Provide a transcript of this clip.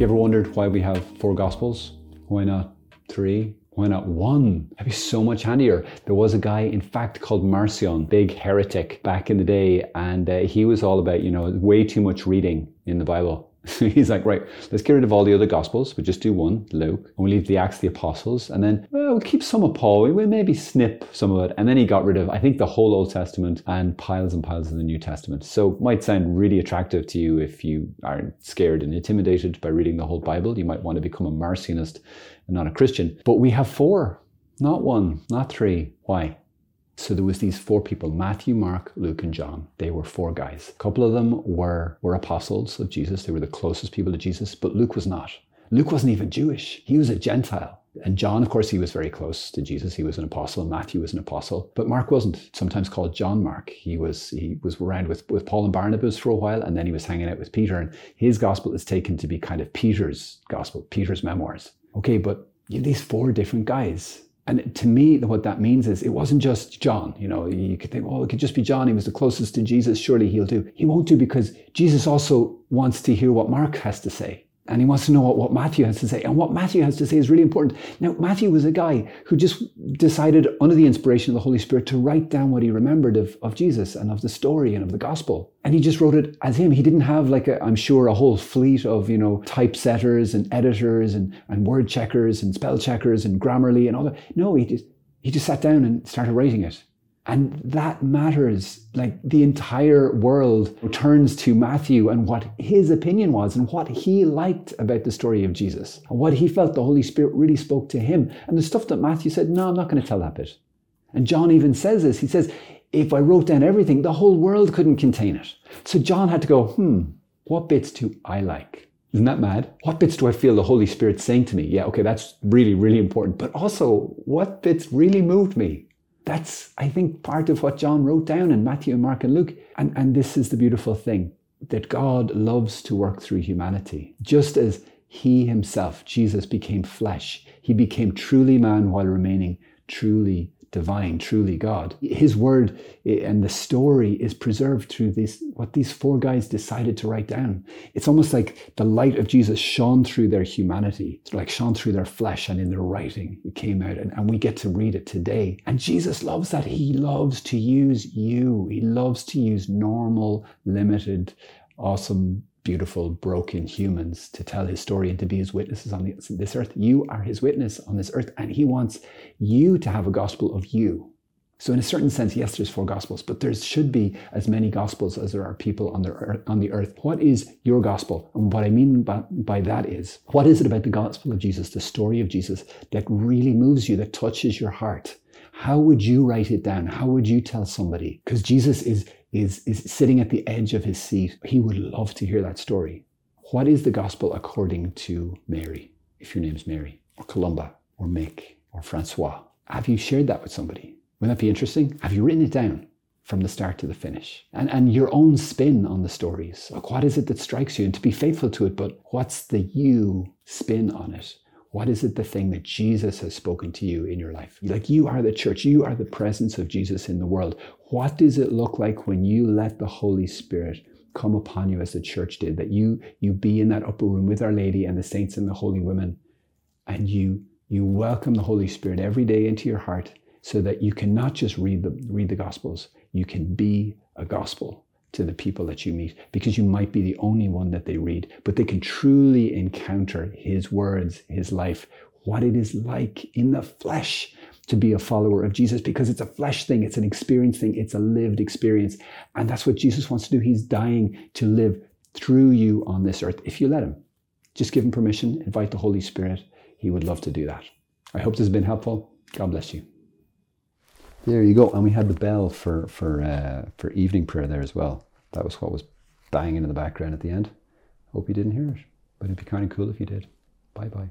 you ever wondered why we have four Gospels? Why not three? Why not one? That'd be so much handier. There was a guy, in fact, called Marcion, big heretic back in the day, and uh, he was all about, you know, way too much reading in the Bible. He's like, right, let's get rid of all the other Gospels. We'll just do one, Luke, and we'll leave the Acts the Apostles, and then well, we'll keep some of Paul. We'll maybe snip some of it. And then he got rid of, I think, the whole Old Testament and piles and piles of the New Testament. So might sound really attractive to you if you aren't scared and intimidated by reading the whole Bible. You might want to become a Marcionist and not a Christian. But we have four, not one, not three. Why? So there was these four people, Matthew, Mark, Luke, and John. They were four guys. A couple of them were, were apostles of Jesus. They were the closest people to Jesus, but Luke was not. Luke wasn't even Jewish. He was a Gentile. And John, of course, he was very close to Jesus. He was an apostle, Matthew was an apostle. But Mark wasn't, sometimes called John Mark. He was he was around with, with Paul and Barnabas for a while, and then he was hanging out with Peter. And his gospel is taken to be kind of Peter's gospel, Peter's memoirs. Okay, but you have these four different guys and to me, what that means is it wasn't just John. You know, you could think, oh, it could just be John. He was the closest to Jesus. Surely he'll do. He won't do because Jesus also wants to hear what Mark has to say. And he wants to know what, what Matthew has to say. And what Matthew has to say is really important. Now, Matthew was a guy who just decided, under the inspiration of the Holy Spirit, to write down what he remembered of, of Jesus and of the story and of the gospel. And he just wrote it as him. He didn't have, like, i am sure, a whole fleet of, you know, typesetters and editors and, and word checkers and spell checkers and Grammarly and all that. No, he just, he just sat down and started writing it. And that matters. Like the entire world turns to Matthew and what his opinion was and what he liked about the story of Jesus and what he felt the Holy Spirit really spoke to him. And the stuff that Matthew said, no, I'm not going to tell that bit. And John even says this. He says, if I wrote down everything, the whole world couldn't contain it. So John had to go, hmm, what bits do I like? Isn't that mad? What bits do I feel the Holy Spirit saying to me? Yeah, okay, that's really, really important. But also, what bits really moved me? That's, I think, part of what John wrote down in Matthew, Mark, and Luke. And, and this is the beautiful thing that God loves to work through humanity. Just as he himself, Jesus, became flesh, he became truly man while remaining truly divine, truly God. His word eh, and the story is preserved through this, what these four guys decided to write down. It's almost like the light of Jesus shone through their humanity, like shone through their flesh and in their writing. It came out and, and we get to read it today. And Jesus loves that. He loves to use you. He loves to use normal, limited, awesome beautiful, broken humans to tell his story and to be his witnesses on this earth. You are his witness on this earth, and he wants you to have a gospel of you. So, in a certain sense, yes, there's four gospels, but there should be as many gospels as there are people on the earth. On the earth. What is your gospel? And what I mean by, by that is, what is it about the gospel of Jesus, the story of Jesus, that really moves you, that touches your heart? How would you write it down? How would you tell somebody? Because Jesus is is, is sitting at the edge of his seat. He would love to hear that story. What is the gospel according to Mary? If your name's Mary, or Columba, or Mick, or Francois. Have you shared that with somebody? Wouldn't that be interesting? Have you written it down from the start to the finish? And, and your own spin on the stories. Like, what is it that strikes you? And to be faithful to it, but what's the you spin on it? What is it the thing that Jesus has spoken to you in your life? Like you are the church, you are the presence of Jesus in the world. What does it look like when you let the Holy Spirit come upon you as the church did? That you you be in that upper room with Our Lady and the saints and the holy women, and you you welcome the Holy Spirit every day into your heart so that you can not just read the read the gospels, you can be a gospel to the people that you meet because you might be the only one that they read, but they can truly encounter His words, His life, what it is like in the flesh to be a follower of Jesus because it's a flesh thing, it's an experience thing, it's a lived experience. And that's what Jesus wants to do. He's dying to live through you on this earth if you let Him. Just give Him permission, invite the Holy Spirit. He would love to do that. I hope this has been helpful. God bless you. There you go. And we had the bell for for uh, for evening prayer there as well. That was what was banging in the background at the end. Hope you didn't hear it, but it'd be kind of cool if you did. Bye bye.